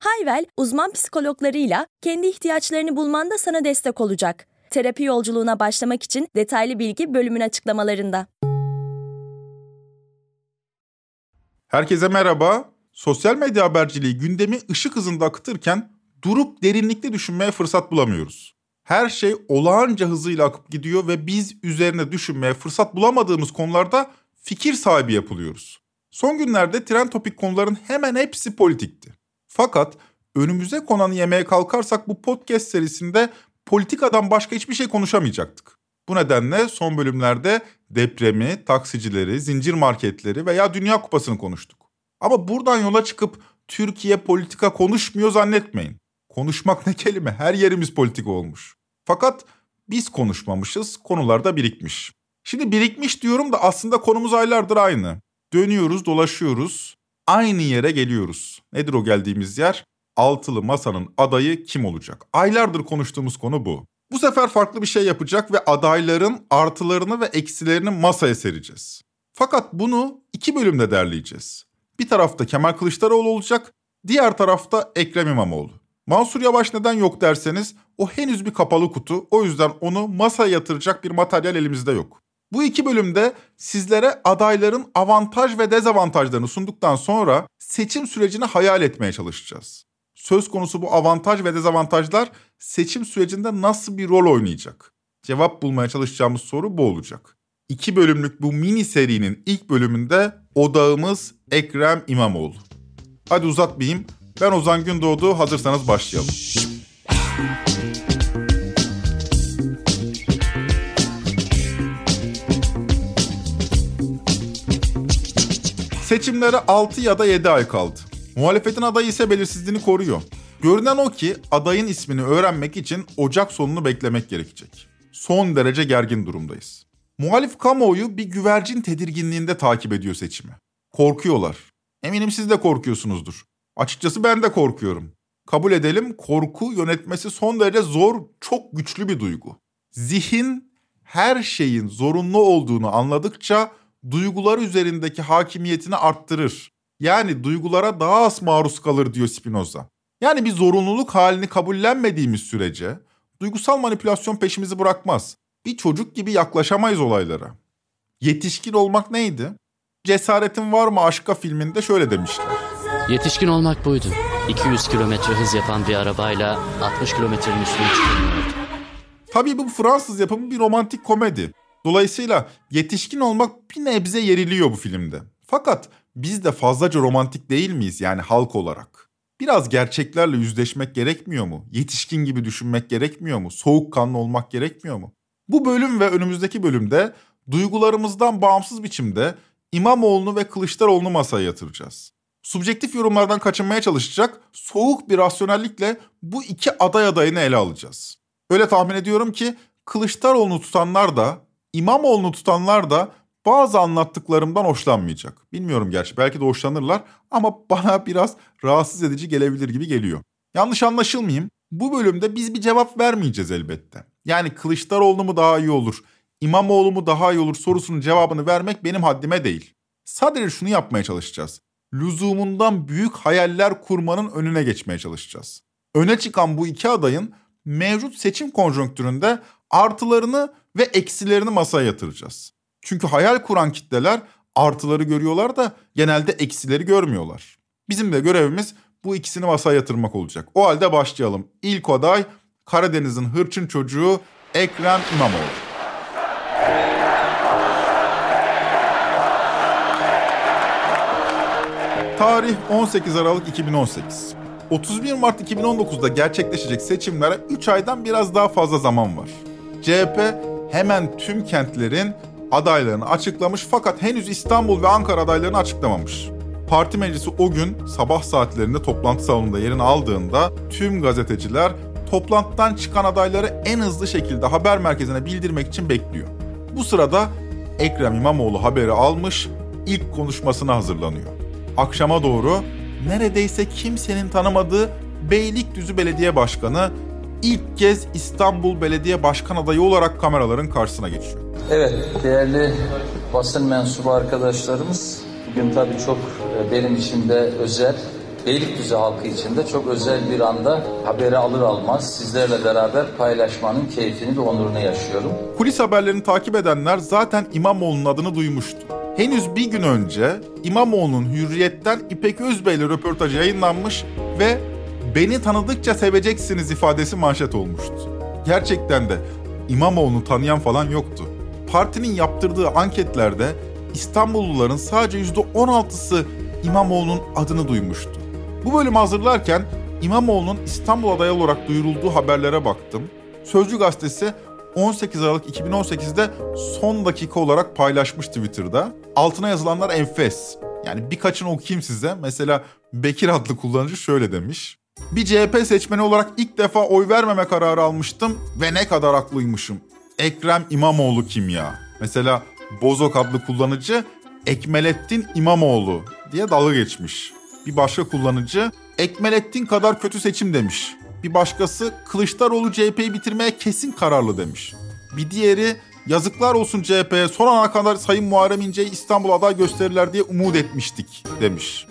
Hayvel, uzman psikologlarıyla kendi ihtiyaçlarını bulmanda sana destek olacak. Terapi yolculuğuna başlamak için detaylı bilgi bölümün açıklamalarında. Herkese merhaba. Sosyal medya haberciliği gündemi ışık hızında akıtırken durup derinlikli düşünmeye fırsat bulamıyoruz. Her şey olağanca hızıyla akıp gidiyor ve biz üzerine düşünmeye fırsat bulamadığımız konularda fikir sahibi yapılıyoruz. Son günlerde trend topik konuların hemen hepsi politikti. Fakat önümüze konanı yemeye kalkarsak bu podcast serisinde politikadan başka hiçbir şey konuşamayacaktık. Bu nedenle son bölümlerde depremi, taksicileri, zincir marketleri veya Dünya Kupası'nı konuştuk. Ama buradan yola çıkıp Türkiye politika konuşmuyor zannetmeyin. Konuşmak ne kelime her yerimiz politika olmuş. Fakat biz konuşmamışız konularda birikmiş. Şimdi birikmiş diyorum da aslında konumuz aylardır aynı. Dönüyoruz dolaşıyoruz aynı yere geliyoruz. Nedir o geldiğimiz yer? Altılı Masa'nın adayı kim olacak? Aylardır konuştuğumuz konu bu. Bu sefer farklı bir şey yapacak ve adayların artılarını ve eksilerini masaya sereceğiz. Fakat bunu iki bölümde derleyeceğiz. Bir tarafta Kemal Kılıçdaroğlu olacak, diğer tarafta Ekrem İmamoğlu. Mansur Yavaş neden yok derseniz o henüz bir kapalı kutu. O yüzden onu masaya yatıracak bir materyal elimizde yok. Bu iki bölümde sizlere adayların avantaj ve dezavantajlarını sunduktan sonra seçim sürecini hayal etmeye çalışacağız. Söz konusu bu avantaj ve dezavantajlar seçim sürecinde nasıl bir rol oynayacak? Cevap bulmaya çalışacağımız soru bu olacak. İki bölümlük bu mini serinin ilk bölümünde odağımız Ekrem İmamoğlu. Hadi uzatmayayım. Ben Ozan Gündoğdu. Hazırsanız başlayalım. Seçimlere 6 ya da 7 ay kaldı. Muhalefetin adayı ise belirsizliğini koruyor. Görünen o ki adayın ismini öğrenmek için Ocak sonunu beklemek gerekecek. Son derece gergin durumdayız. Muhalif kamuoyu bir güvercin tedirginliğinde takip ediyor seçimi. Korkuyorlar. Eminim siz de korkuyorsunuzdur. Açıkçası ben de korkuyorum. Kabul edelim korku yönetmesi son derece zor, çok güçlü bir duygu. Zihin her şeyin zorunlu olduğunu anladıkça duygular üzerindeki hakimiyetini arttırır. Yani duygulara daha az maruz kalır diyor Spinoza. Yani bir zorunluluk halini kabullenmediğimiz sürece duygusal manipülasyon peşimizi bırakmaz. Bir çocuk gibi yaklaşamayız olaylara. Yetişkin olmak neydi? Cesaretin var mı aşka filminde şöyle demişler. Yetişkin olmak buydu. 200 kilometre hız yapan bir arabayla 60 kilometrenin üstüne çıkıyordu. Tabii bu Fransız yapımı bir romantik komedi. Dolayısıyla yetişkin olmak bir nebze yeriliyor bu filmde. Fakat biz de fazlaca romantik değil miyiz yani halk olarak? Biraz gerçeklerle yüzleşmek gerekmiyor mu? Yetişkin gibi düşünmek gerekmiyor mu? Soğukkanlı olmak gerekmiyor mu? Bu bölüm ve önümüzdeki bölümde duygularımızdan bağımsız biçimde İmamoğlu'nu ve Kılıçdaroğlu'nu masaya yatıracağız. Subjektif yorumlardan kaçınmaya çalışacak soğuk bir rasyonellikle bu iki aday adayını ele alacağız. Öyle tahmin ediyorum ki Kılıçdaroğlu'nu tutanlar da İmamoğlu'nu tutanlar da bazı anlattıklarımdan hoşlanmayacak. Bilmiyorum gerçi belki de hoşlanırlar ama bana biraz rahatsız edici gelebilir gibi geliyor. Yanlış anlaşılmayayım. Bu bölümde biz bir cevap vermeyeceğiz elbette. Yani Kılıçdaroğlu mu daha iyi olur, İmamoğlu mu daha iyi olur sorusunun cevabını vermek benim haddime değil. Sadece şunu yapmaya çalışacağız. Lüzumundan büyük hayaller kurmanın önüne geçmeye çalışacağız. Öne çıkan bu iki adayın mevcut seçim konjonktüründe artılarını ve eksilerini masaya yatıracağız. Çünkü hayal kuran kitleler artıları görüyorlar da genelde eksileri görmüyorlar. Bizim de görevimiz bu ikisini masaya yatırmak olacak. O halde başlayalım. İlk aday Karadeniz'in hırçın çocuğu Ekrem İmamoğlu. Tarih 18 Aralık 2018. 31 Mart 2019'da gerçekleşecek seçimlere 3 aydan biraz daha fazla zaman var. CHP hemen tüm kentlerin adaylarını açıklamış fakat henüz İstanbul ve Ankara adaylarını açıklamamış. Parti meclisi o gün sabah saatlerinde toplantı salonunda yerini aldığında tüm gazeteciler toplantıdan çıkan adayları en hızlı şekilde haber merkezine bildirmek için bekliyor. Bu sırada Ekrem İmamoğlu haberi almış, ilk konuşmasına hazırlanıyor. Akşama doğru neredeyse kimsenin tanımadığı Beylikdüzü Belediye Başkanı ilk kez İstanbul Belediye Başkan adayı olarak kameraların karşısına geçiyor. Evet, değerli basın mensubu arkadaşlarımız, bugün tabii çok e, benim için de özel, Beylikdüzü halkı için de çok özel bir anda haberi alır almaz sizlerle beraber paylaşmanın keyfini ve onurunu yaşıyorum. Kulis haberlerini takip edenler zaten İmamoğlu'nun adını duymuştu. Henüz bir gün önce İmamoğlu'nun Hürriyet'ten İpek Özbey ile röportajı yayınlanmış ve beni tanıdıkça seveceksiniz ifadesi manşet olmuştu. Gerçekten de İmamoğlu'nu tanıyan falan yoktu. Partinin yaptırdığı anketlerde İstanbulluların sadece %16'sı İmamoğlu'nun adını duymuştu. Bu bölümü hazırlarken İmamoğlu'nun İstanbul adayı olarak duyurulduğu haberlere baktım. Sözcü gazetesi 18 Aralık 2018'de son dakika olarak paylaşmış Twitter'da. Altına yazılanlar enfes. Yani birkaçını okuyayım size. Mesela Bekir adlı kullanıcı şöyle demiş. Bir CHP seçmeni olarak ilk defa oy vermeme kararı almıştım ve ne kadar haklıymışım. Ekrem İmamoğlu kim ya? Mesela Bozok adlı kullanıcı Ekmelettin İmamoğlu diye dalga geçmiş. Bir başka kullanıcı Ekmelettin kadar kötü seçim demiş. Bir başkası Kılıçdaroğlu CHP'yi bitirmeye kesin kararlı demiş. Bir diğeri yazıklar olsun CHP'ye son ana kadar Sayın Muharrem İnce'yi İstanbul aday gösterirler diye umut etmiştik demiş.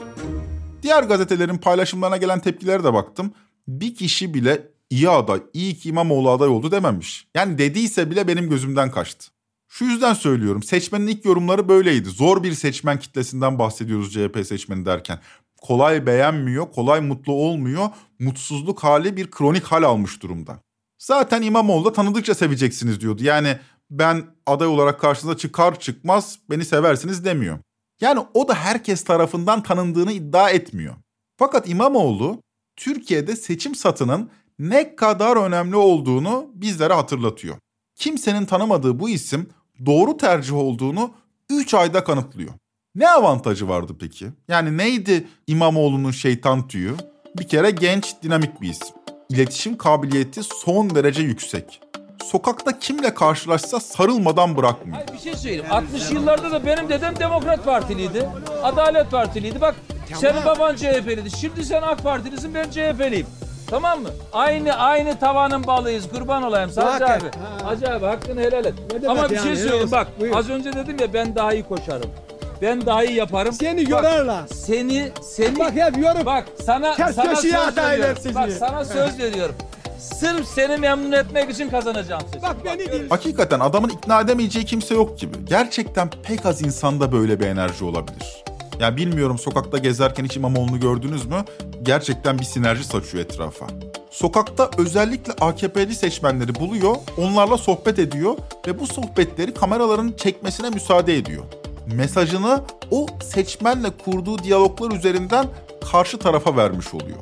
Diğer gazetelerin paylaşımlarına gelen tepkilere de baktım. Bir kişi bile iyi aday, iyi ki İmamoğlu aday oldu dememiş. Yani dediyse bile benim gözümden kaçtı. Şu yüzden söylüyorum. Seçmenin ilk yorumları böyleydi. Zor bir seçmen kitlesinden bahsediyoruz CHP seçmeni derken. Kolay beğenmiyor, kolay mutlu olmuyor. Mutsuzluk hali bir kronik hal almış durumda. Zaten İmamoğlu da tanıdıkça seveceksiniz diyordu. Yani ben aday olarak karşınıza çıkar çıkmaz beni seversiniz demiyor. Yani o da herkes tarafından tanındığını iddia etmiyor. Fakat İmamoğlu Türkiye'de seçim satının ne kadar önemli olduğunu bizlere hatırlatıyor. Kimsenin tanımadığı bu isim doğru tercih olduğunu 3 ayda kanıtlıyor. Ne avantajı vardı peki? Yani neydi İmamoğlu'nun şeytan tüyü? Bir kere genç, dinamik bir isim. İletişim kabiliyeti son derece yüksek. Sokakta kimle karşılaşsa sarılmadan bırakmıyor. Hayır, bir şey söyleyeyim. 60 yıllarda da benim dedem Demokrat Partiliydi. Adalet Partiliydi. Bak senin baban CHP'liydi. Şimdi sen AK Partilisin ben CHP'liyim. Tamam mı? Aynı aynı tavanın balıyız. Kurban olayım Sadece abi. Hacı abi hakkını helal et. Ama bir şey söyleyeyim bak. Az önce dedim ya ben daha iyi koşarım. Ben daha iyi yaparım. Seni Bak, yorarlar. Seni seni Bak hep yorum. Bak sana Ters sana söz veriyorum. Bak sana söz veriyorum. Sırf seni memnun etmek için kazanacağım sizi. Bak beni dinle. Hakikaten adamın ikna edemeyeceği kimse yok gibi. Gerçekten pek az insanda böyle bir enerji olabilir. Ya bilmiyorum sokakta gezerken hiç İmamoğlu'nu gördünüz mü? Gerçekten bir sinerji saçıyor etrafa. Sokakta özellikle AKP'li seçmenleri buluyor, onlarla sohbet ediyor ve bu sohbetleri kameraların çekmesine müsaade ediyor. Mesajını o seçmenle kurduğu diyaloglar üzerinden karşı tarafa vermiş oluyor.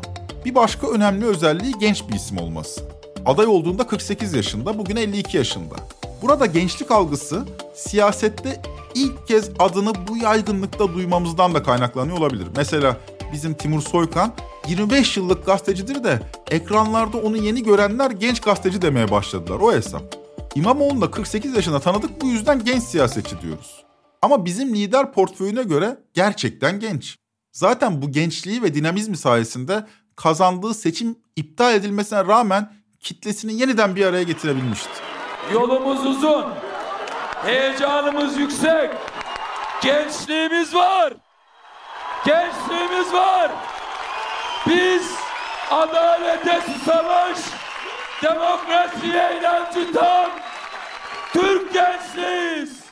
Bir başka önemli özelliği genç bir isim olması. Aday olduğunda 48 yaşında, bugün 52 yaşında. Burada gençlik algısı siyasette ilk kez adını bu yaygınlıkta duymamızdan da kaynaklanıyor olabilir. Mesela bizim Timur Soykan 25 yıllık gazetecidir de ekranlarda onu yeni görenler genç gazeteci demeye başladılar o hesap. İmamoğlu'nu da 48 yaşında tanıdık bu yüzden genç siyasetçi diyoruz. Ama bizim lider portföyüne göre gerçekten genç. Zaten bu gençliği ve dinamizmi sayesinde kazandığı seçim iptal edilmesine rağmen kitlesini yeniden bir araya getirebilmişti. Yolumuz uzun. Heyecanımız yüksek. Gençliğimiz var. Gençliğimiz var. Biz adalete susamış, demokrasiye inancı tam Türk gençliğiyiz.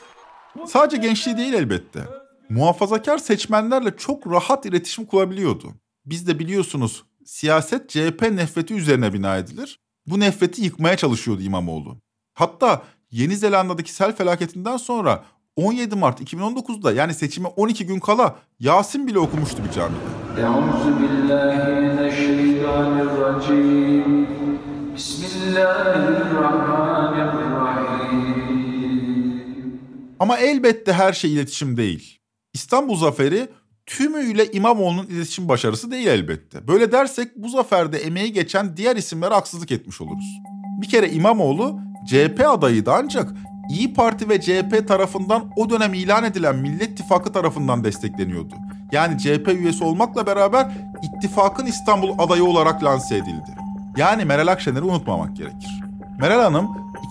Sadece gençliği değil elbette. Muhafazakar seçmenlerle çok rahat iletişim kurabiliyordu. Biz de biliyorsunuz siyaset CHP nefreti üzerine bina edilir. Bu nefreti yıkmaya çalışıyordu İmamoğlu. Hatta Yeni Zelanda'daki sel felaketinden sonra 17 Mart 2019'da yani seçime 12 gün kala Yasin bile okumuştu bir camide. Bismillahirrahmanirrahim. Ama elbette her şey iletişim değil. İstanbul Zaferi tümüyle İmamoğlu'nun iletişim başarısı değil elbette. Böyle dersek bu zaferde emeği geçen diğer isimlere haksızlık etmiş oluruz. Bir kere İmamoğlu CHP adayıydı ancak İyi Parti ve CHP tarafından o dönem ilan edilen Millet İttifakı tarafından destekleniyordu. Yani CHP üyesi olmakla beraber ittifakın İstanbul adayı olarak lanse edildi. Yani Meral Akşener'i unutmamak gerekir. Meral Hanım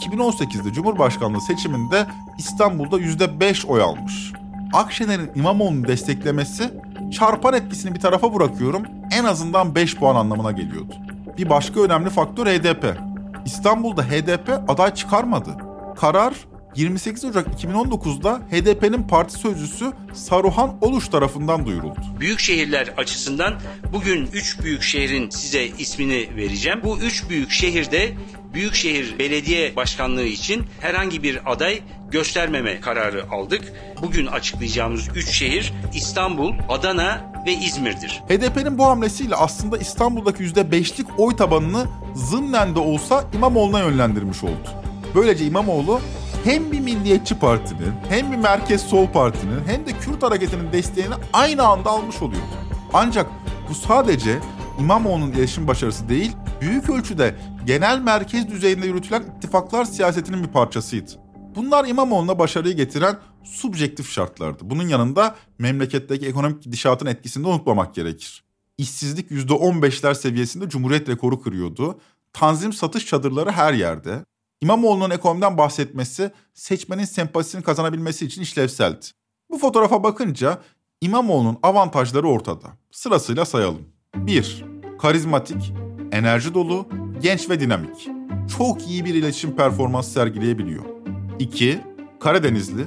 2018'de Cumhurbaşkanlığı seçiminde İstanbul'da %5 oy almış. Akşener'in İmamoğlu'nu desteklemesi çarpan etkisini bir tarafa bırakıyorum en azından 5 puan anlamına geliyordu. Bir başka önemli faktör HDP. İstanbul'da HDP aday çıkarmadı. Karar 28 Ocak 2019'da HDP'nin parti sözcüsü Saruhan Oluş tarafından duyuruldu. Büyük şehirler açısından bugün 3 büyük şehrin size ismini vereceğim. Bu 3 büyük şehirde Büyükşehir Belediye Başkanlığı için herhangi bir aday göstermeme kararı aldık. Bugün açıklayacağımız 3 şehir İstanbul, Adana ve İzmir'dir. HDP'nin bu hamlesiyle aslında İstanbul'daki %5'lik oy tabanını zımnen de olsa İmamoğlu'na yönlendirmiş oldu. Böylece İmamoğlu hem bir milliyetçi partinin hem bir merkez sol partinin hem de Kürt hareketinin desteğini aynı anda almış oluyordu. Ancak bu sadece İmamoğlu'nun iletişim başarısı değil, büyük ölçüde genel merkez düzeyinde yürütülen ittifaklar siyasetinin bir parçasıydı. Bunlar İmamoğlu'na başarıyı getiren subjektif şartlardı. Bunun yanında memleketteki ekonomik gidişatın etkisini de unutmamak gerekir. İşsizlik %15'ler seviyesinde Cumhuriyet rekoru kırıyordu. Tanzim satış çadırları her yerde. İmamoğlu'nun ekonomiden bahsetmesi seçmenin sempatisini kazanabilmesi için işlevseldi. Bu fotoğrafa bakınca İmamoğlu'nun avantajları ortada. Sırasıyla sayalım. 1. Karizmatik, enerji dolu, genç ve dinamik. Çok iyi bir iletişim performansı sergileyebiliyor. 2. Karadenizli.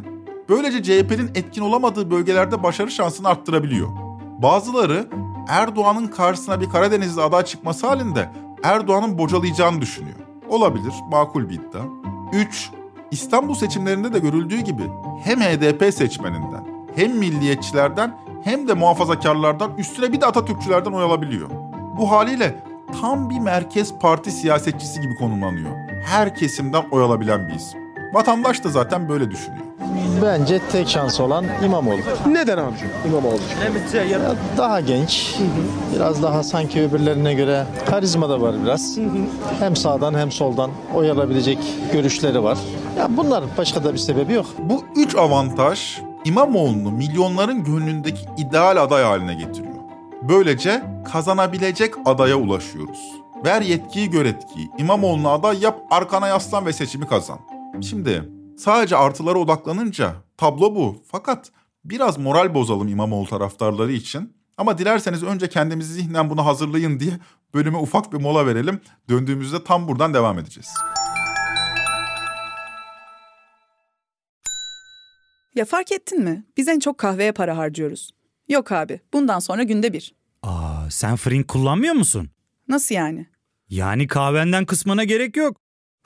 Böylece CHP'nin etkin olamadığı bölgelerde başarı şansını arttırabiliyor. Bazıları Erdoğan'ın karşısına bir Karadenizli aday çıkması halinde Erdoğan'ın bocalayacağını düşünüyor. Olabilir, makul bir iddia. 3. İstanbul seçimlerinde de görüldüğü gibi hem HDP seçmeninden, hem milliyetçilerden hem de muhafazakarlardan üstüne bir de Atatürkçülerden oy alabiliyor. Bu haliyle tam bir merkez parti siyasetçisi gibi konumlanıyor. Her kesimden oy alabilen bir isim. Vatandaş da zaten böyle düşünüyor. Bence tek şansı olan İmamoğlu. Neden abi İmamoğlu? Ya daha genç, biraz daha sanki öbürlerine göre karizma da var biraz. Hem sağdan hem soldan oy alabilecek görüşleri var. Ya bunlar başka da bir sebebi yok. Bu üç avantaj İmamoğlu'nu milyonların gönlündeki ideal aday haline getiriyor. Böylece kazanabilecek adaya ulaşıyoruz. Ver yetkiyi gör etkiyi. İmamoğlu'na aday yap, arkana yaslan ve seçimi kazan. Şimdi sadece artılara odaklanınca tablo bu. Fakat biraz moral bozalım İmamoğlu taraftarları için. Ama dilerseniz önce kendimizi zihnen buna hazırlayın diye bölüme ufak bir mola verelim. Döndüğümüzde tam buradan devam edeceğiz. Ya fark ettin mi? Biz en çok kahveye para harcıyoruz. Yok abi, bundan sonra günde bir. Aa, sen Frink kullanmıyor musun? Nasıl yani? Yani kahvenden kısmına gerek yok.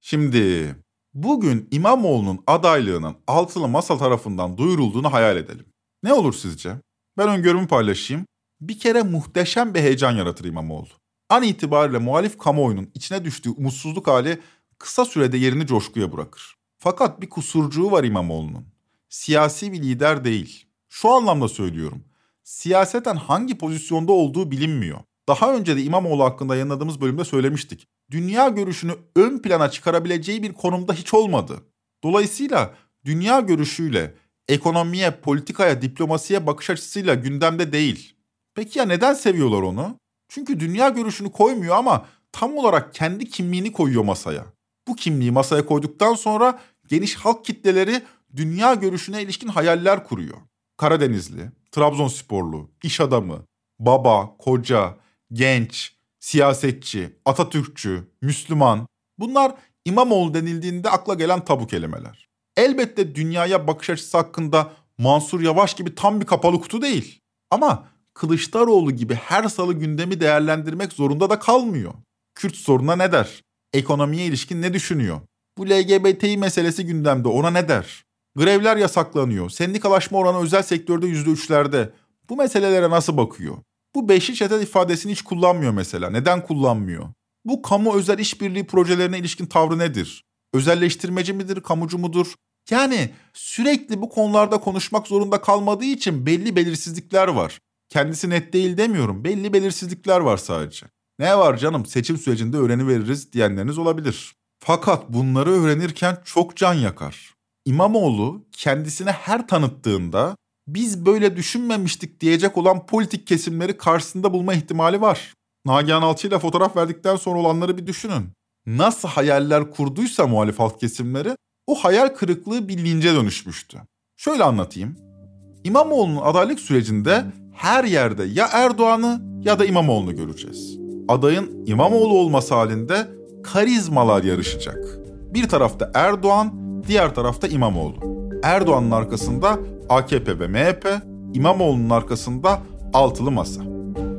Şimdi bugün İmamoğlu'nun adaylığının altılı masa tarafından duyurulduğunu hayal edelim. Ne olur sizce? Ben öngörümü paylaşayım. Bir kere muhteşem bir heyecan yaratır İmamoğlu. An itibariyle muhalif kamuoyunun içine düştüğü umutsuzluk hali kısa sürede yerini coşkuya bırakır. Fakat bir kusurcuğu var İmamoğlu'nun. Siyasi bir lider değil. Şu anlamda söylüyorum. Siyaseten hangi pozisyonda olduğu bilinmiyor. Daha önce de İmamoğlu hakkında yayınladığımız bölümde söylemiştik. Dünya görüşünü ön plana çıkarabileceği bir konumda hiç olmadı. Dolayısıyla dünya görüşüyle ekonomiye, politikaya, diplomasiye bakış açısıyla gündemde değil. Peki ya neden seviyorlar onu? Çünkü dünya görüşünü koymuyor ama tam olarak kendi kimliğini koyuyor masaya. Bu kimliği masaya koyduktan sonra geniş halk kitleleri dünya görüşüne ilişkin hayaller kuruyor. Karadenizli, Trabzonsporlu, iş adamı, baba, koca, genç, siyasetçi, Atatürkçü, Müslüman bunlar İmamoğlu denildiğinde akla gelen tabu kelimeler. Elbette dünyaya bakış açısı hakkında Mansur Yavaş gibi tam bir kapalı kutu değil. Ama Kılıçdaroğlu gibi her salı gündemi değerlendirmek zorunda da kalmıyor. Kürt sorununa ne der? Ekonomiye ilişkin ne düşünüyor? Bu LGBTİ meselesi gündemde ona ne der? Grevler yasaklanıyor. Sendikalaşma oranı özel sektörde %3'lerde. Bu meselelere nasıl bakıyor? Bu beşli çete ifadesini hiç kullanmıyor mesela. Neden kullanmıyor? Bu kamu özel işbirliği projelerine ilişkin tavrı nedir? Özelleştirmeci midir, kamucu mudur? Yani sürekli bu konularda konuşmak zorunda kalmadığı için belli belirsizlikler var. Kendisi net değil demiyorum. Belli belirsizlikler var sadece. Ne var canım seçim sürecinde öğreniveririz diyenleriniz olabilir. Fakat bunları öğrenirken çok can yakar. İmamoğlu kendisine her tanıttığında biz böyle düşünmemiştik diyecek olan politik kesimleri karşısında bulma ihtimali var. Nagihan Alçı ile fotoğraf verdikten sonra olanları bir düşünün. Nasıl hayaller kurduysa muhalif halk kesimleri o hayal kırıklığı bir lince dönüşmüştü. Şöyle anlatayım. İmamoğlu'nun adaylık sürecinde her yerde ya Erdoğan'ı ya da İmamoğlu'nu göreceğiz. Adayın İmamoğlu olması halinde karizmalar yarışacak. Bir tarafta Erdoğan, diğer tarafta İmamoğlu. Erdoğan'ın arkasında AKP ve MHP, İmamoğlu'nun arkasında altılı masa.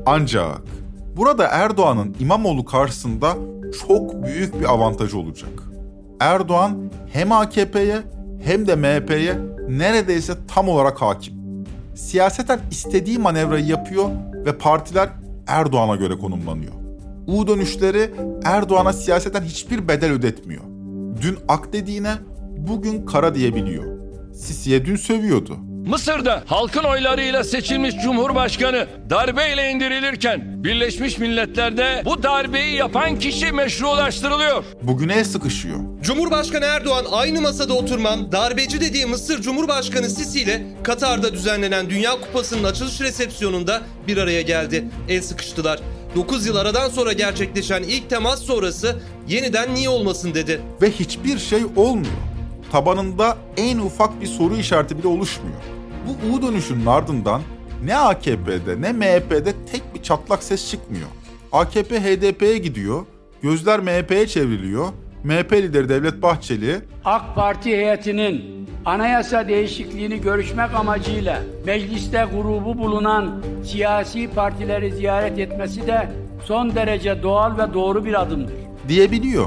Ancak burada Erdoğan'ın İmamoğlu karşısında çok büyük bir avantajı olacak. Erdoğan hem AKP'ye hem de MHP'ye neredeyse tam olarak hakim. Siyaseten istediği manevrayı yapıyor ve partiler Erdoğan'a göre konumlanıyor. U dönüşleri Erdoğan'a siyaseten hiçbir bedel ödetmiyor. Dün ak dediğine bugün kara diyebiliyor. Sisi'ye dün sövüyordu. Mısır'da halkın oylarıyla seçilmiş Cumhurbaşkanı darbeyle indirilirken Birleşmiş Milletler'de bu darbeyi yapan kişi meşrulaştırılıyor. Bugüne el sıkışıyor. Cumhurbaşkanı Erdoğan aynı masada oturmam darbeci dediği Mısır Cumhurbaşkanı Sisi ile Katar'da düzenlenen Dünya Kupası'nın açılış resepsiyonunda bir araya geldi. El sıkıştılar. 9 yıl aradan sonra gerçekleşen ilk temas sonrası yeniden niye olmasın dedi. Ve hiçbir şey olmuyor. Tabanında en ufak bir soru işareti bile oluşmuyor. Bu U dönüşünün ardından ne AKP'de ne MHP'de tek bir çatlak ses çıkmıyor. AKP HDP'ye gidiyor, gözler MHP'ye çevriliyor. MHP lideri Devlet Bahçeli AK Parti heyetinin anayasa değişikliğini görüşmek amacıyla mecliste grubu bulunan siyasi partileri ziyaret etmesi de son derece doğal ve doğru bir adımdır. diyebiliyor.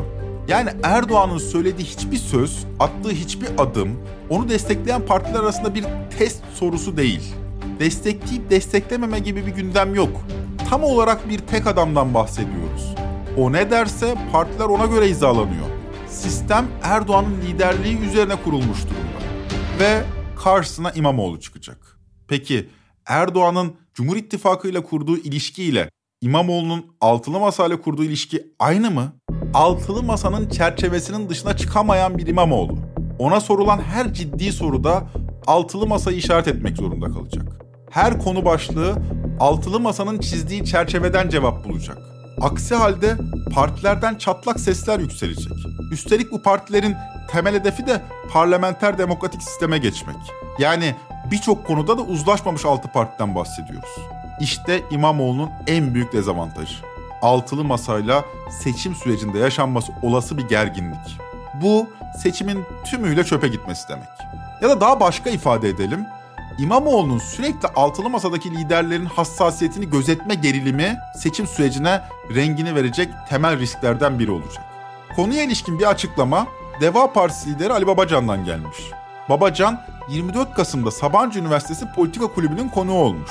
Yani Erdoğan'ın söylediği hiçbir söz, attığı hiçbir adım onu destekleyen partiler arasında bir test sorusu değil. Destekleyip desteklememe gibi bir gündem yok. Tam olarak bir tek adamdan bahsediyoruz. O ne derse partiler ona göre hizalanıyor. Sistem Erdoğan'ın liderliği üzerine kurulmuş durumda. Ve karşısına İmamoğlu çıkacak. Peki Erdoğan'ın Cumhur İttifakı ile kurduğu ilişkiyle İmamoğlu'nun altılı masayla kurduğu ilişki aynı mı? Altılı masanın çerçevesinin dışına çıkamayan bir İmamoğlu. Ona sorulan her ciddi soruda altılı masayı işaret etmek zorunda kalacak. Her konu başlığı altılı masanın çizdiği çerçeveden cevap bulacak. Aksi halde partilerden çatlak sesler yükselecek. Üstelik bu partilerin temel hedefi de parlamenter demokratik sisteme geçmek. Yani birçok konuda da uzlaşmamış altı partiden bahsediyoruz. İşte İmamoğlu'nun en büyük dezavantajı. Altılı masayla seçim sürecinde yaşanması olası bir gerginlik. Bu seçimin tümüyle çöpe gitmesi demek. Ya da daha başka ifade edelim. İmamoğlu'nun sürekli altılı masadaki liderlerin hassasiyetini gözetme gerilimi seçim sürecine rengini verecek temel risklerden biri olacak. Konuya ilişkin bir açıklama Deva Partisi lideri Ali Babacan'dan gelmiş. Babacan 24 Kasım'da Sabancı Üniversitesi Politika Kulübü'nün konuğu olmuş.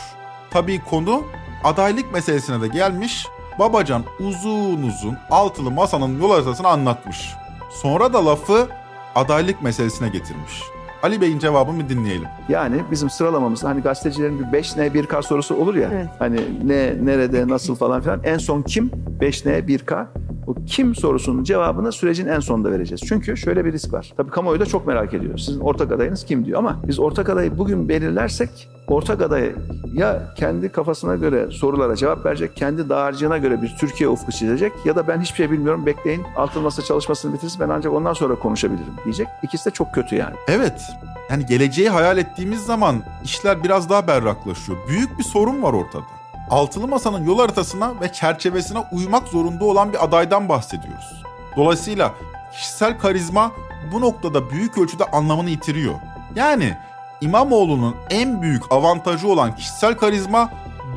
Tabii konu adaylık meselesine de gelmiş. Babacan uzun uzun altılı masanın yol haritasını anlatmış. Sonra da lafı adaylık meselesine getirmiş. Ali Bey'in cevabını bir dinleyelim. Yani bizim sıralamamız hani gazetecilerin bir 5N 1K sorusu olur ya. Hani ne, nerede, nasıl falan filan. En son kim? 5N 1K. O kim sorusunun cevabını sürecin en sonunda vereceğiz. Çünkü şöyle bir risk var. Tabii kamuoyu da çok merak ediyor. Sizin ortak adayınız kim diyor ama biz ortak adayı bugün belirlersek ortak adayı ya kendi kafasına göre sorulara cevap verecek, kendi dağarcığına göre bir Türkiye ufku çizecek ya da ben hiçbir şey bilmiyorum bekleyin altın masa çalışmasını bitirsin ben ancak ondan sonra konuşabilirim diyecek. İkisi de çok kötü yani. Evet, Yani geleceği hayal ettiğimiz zaman işler biraz daha berraklaşıyor. Büyük bir sorun var ortada. Altılı Masa'nın yol haritasına ve çerçevesine uymak zorunda olan bir adaydan bahsediyoruz. Dolayısıyla kişisel karizma bu noktada büyük ölçüde anlamını yitiriyor. Yani İmamoğlu'nun en büyük avantajı olan kişisel karizma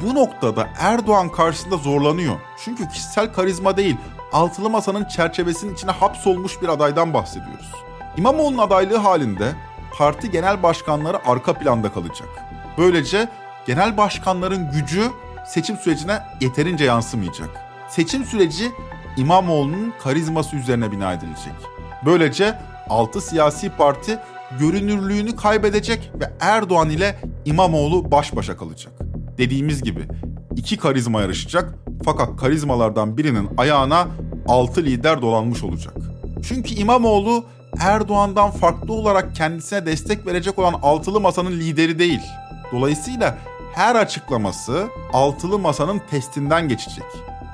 bu noktada Erdoğan karşısında zorlanıyor. Çünkü kişisel karizma değil, altılı masanın çerçevesinin içine hapsolmuş bir adaydan bahsediyoruz. İmamoğlu'nun adaylığı halinde parti genel başkanları arka planda kalacak. Böylece genel başkanların gücü seçim sürecine yeterince yansımayacak. Seçim süreci İmamoğlu'nun karizması üzerine bina edilecek. Böylece 6 siyasi parti görünürlüğünü kaybedecek ve Erdoğan ile İmamoğlu baş başa kalacak. Dediğimiz gibi iki karizma yarışacak fakat karizmalardan birinin ayağına 6 lider dolanmış olacak. Çünkü İmamoğlu Erdoğan'dan farklı olarak kendisine destek verecek olan altılı masanın lideri değil. Dolayısıyla her açıklaması altılı masanın testinden geçecek.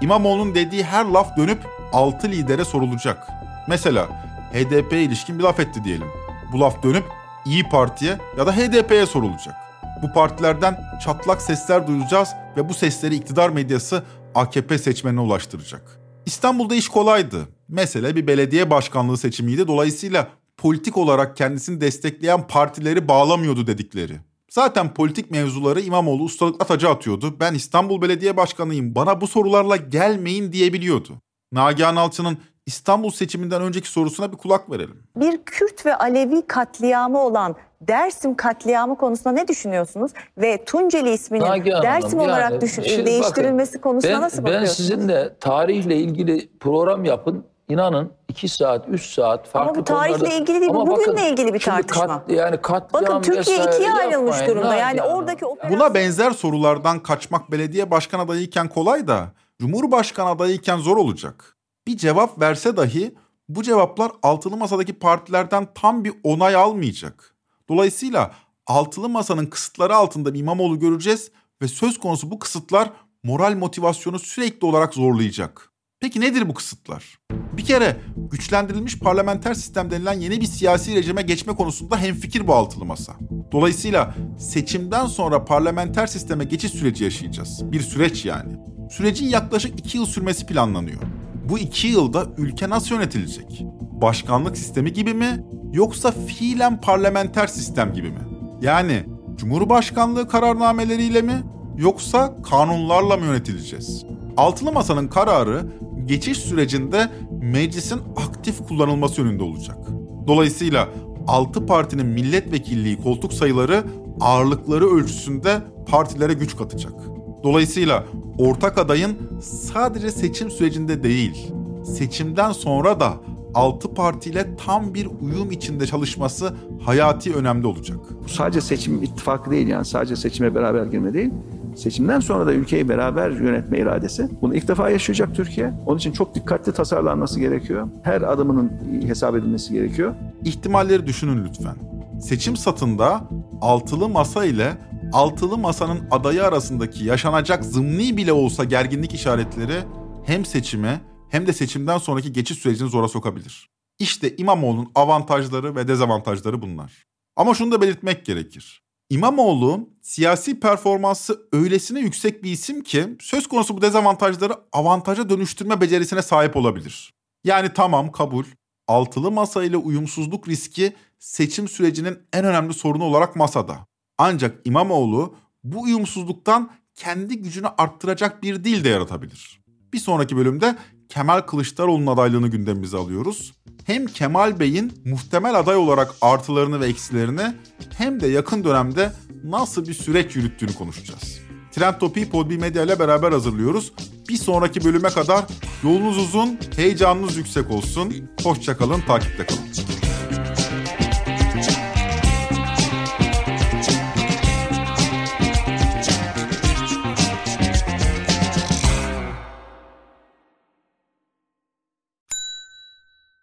İmamoğlu'nun dediği her laf dönüp altı lidere sorulacak. Mesela HDP'ye ilişkin bir laf etti diyelim. Bu laf dönüp İyi Parti'ye ya da HDP'ye sorulacak. Bu partilerden çatlak sesler duyacağız ve bu sesleri iktidar medyası AKP seçmenine ulaştıracak. İstanbul'da iş kolaydı. Mesele bir belediye başkanlığı seçimiydi. Dolayısıyla politik olarak kendisini destekleyen partileri bağlamıyordu dedikleri. Zaten politik mevzuları İmamoğlu ustalıkla taca atıyordu. Ben İstanbul Belediye Başkanıyım bana bu sorularla gelmeyin diyebiliyordu. Nagihan Alçı'nın İstanbul seçiminden önceki sorusuna bir kulak verelim. Bir Kürt ve Alevi katliamı olan Dersim katliamı konusunda ne düşünüyorsunuz? Ve Tunceli isminin Nagihan Dersim Hanım, olarak yani, düşün- e, değiştirilmesi bakın, konusuna ben, nasıl Ben bakıyorsunuz? sizinle tarihle ilgili program yapın. İnanın 2 saat, 3 saat farklı Ama bu tarihle konularda- ilgili değil, Ama bugünle bakın, ilgili bir şimdi tartışma. Kat, yani katliam Bakın Türkiye ikiye ayrılmış durumda. Yani Hanım. oradaki operasyon... Buna benzer sorulardan kaçmak belediye başkan adayıyken kolay da Cumhurbaşkanı adayıyken zor olacak. Bir cevap verse dahi bu cevaplar altılı masadaki partilerden tam bir onay almayacak. Dolayısıyla altılı masanın kısıtları altında bir İmamoğlu göreceğiz ve söz konusu bu kısıtlar moral motivasyonu sürekli olarak zorlayacak. Peki nedir bu kısıtlar? Bir kere güçlendirilmiş parlamenter sistem denilen yeni bir siyasi rejime geçme konusunda hemfikir bu altılı masa. Dolayısıyla seçimden sonra parlamenter sisteme geçiş süreci yaşayacağız. Bir süreç yani. Sürecin yaklaşık iki yıl sürmesi planlanıyor. Bu iki yılda ülke nasıl yönetilecek? Başkanlık sistemi gibi mi? Yoksa fiilen parlamenter sistem gibi mi? Yani Cumhurbaşkanlığı kararnameleriyle mi? Yoksa kanunlarla mı yönetileceğiz? Altılı Masa'nın kararı geçiş sürecinde meclisin aktif kullanılması yönünde olacak. Dolayısıyla 6 partinin milletvekilliği koltuk sayıları ağırlıkları ölçüsünde partilere güç katacak. Dolayısıyla ortak adayın sadece seçim sürecinde değil, seçimden sonra da 6 partiyle tam bir uyum içinde çalışması hayati önemli olacak. Bu sadece seçim ittifakı değil yani sadece seçime beraber girme değil. Seçimden sonra da ülkeyi beraber yönetme iradesi. Bunu ilk defa yaşayacak Türkiye. Onun için çok dikkatli tasarlanması gerekiyor. Her adımının hesap edilmesi gerekiyor. İhtimalleri düşünün lütfen. Seçim satında altılı masa ile altılı masanın adayı arasındaki yaşanacak zımni bile olsa gerginlik işaretleri hem seçime hem de seçimden sonraki geçiş sürecini zora sokabilir. İşte İmamoğlu'nun avantajları ve dezavantajları bunlar. Ama şunu da belirtmek gerekir. İmamoğlu siyasi performansı öylesine yüksek bir isim ki söz konusu bu dezavantajları avantaja dönüştürme becerisine sahip olabilir. Yani tamam kabul. Altılı masa ile uyumsuzluk riski seçim sürecinin en önemli sorunu olarak masada. Ancak İmamoğlu bu uyumsuzluktan kendi gücünü arttıracak bir dil de yaratabilir. Bir sonraki bölümde Kemal Kılıçdaroğlu'nun adaylığını gündemimize alıyoruz. Hem Kemal Bey'in muhtemel aday olarak artılarını ve eksilerini hem de yakın dönemde nasıl bir süreç yürüttüğünü konuşacağız. Trend Topi'yi Podbi Medya ile beraber hazırlıyoruz. Bir sonraki bölüme kadar yolunuz uzun, heyecanınız yüksek olsun. Hoşçakalın, takipte kalın.